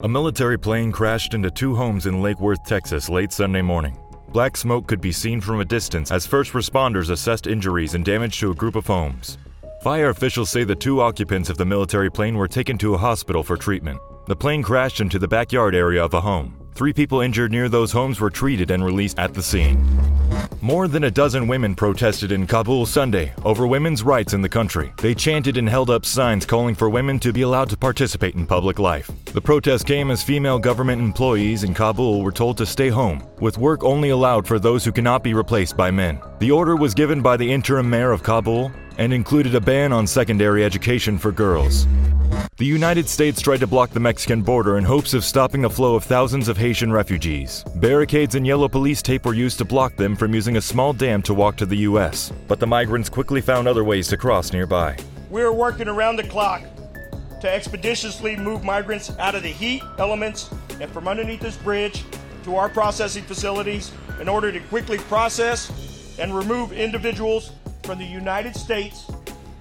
A military plane crashed into two homes in Lake Worth, Texas late Sunday morning. Black smoke could be seen from a distance as first responders assessed injuries and damage to a group of homes. Fire officials say the two occupants of the military plane were taken to a hospital for treatment. The plane crashed into the backyard area of a home. Three people injured near those homes were treated and released at the scene. More than a dozen women protested in Kabul Sunday over women's rights in the country. They chanted and held up signs calling for women to be allowed to participate in public life. The protest came as female government employees in Kabul were told to stay home, with work only allowed for those who cannot be replaced by men. The order was given by the interim mayor of Kabul and included a ban on secondary education for girls. The United States tried to block the Mexican border in hopes of stopping the flow of thousands of Haitian refugees. Barricades and yellow police tape were used to block them from using a small dam to walk to the U.S., but the migrants quickly found other ways to cross nearby. We're working around the clock to expeditiously move migrants out of the heat elements and from underneath this bridge to our processing facilities in order to quickly process and remove individuals from the United States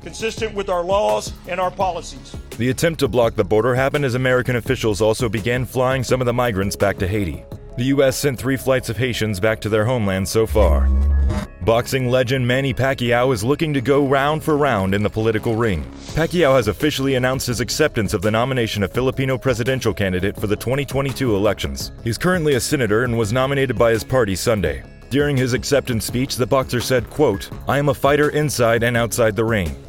consistent with our laws and our policies. The attempt to block the border happened as American officials also began flying some of the migrants back to Haiti. The U.S. sent three flights of Haitians back to their homeland so far. Boxing legend Manny Pacquiao is looking to go round for round in the political ring. Pacquiao has officially announced his acceptance of the nomination of Filipino presidential candidate for the 2022 elections. He's currently a senator and was nominated by his party Sunday. During his acceptance speech, the boxer said, quote, I am a fighter inside and outside the ring.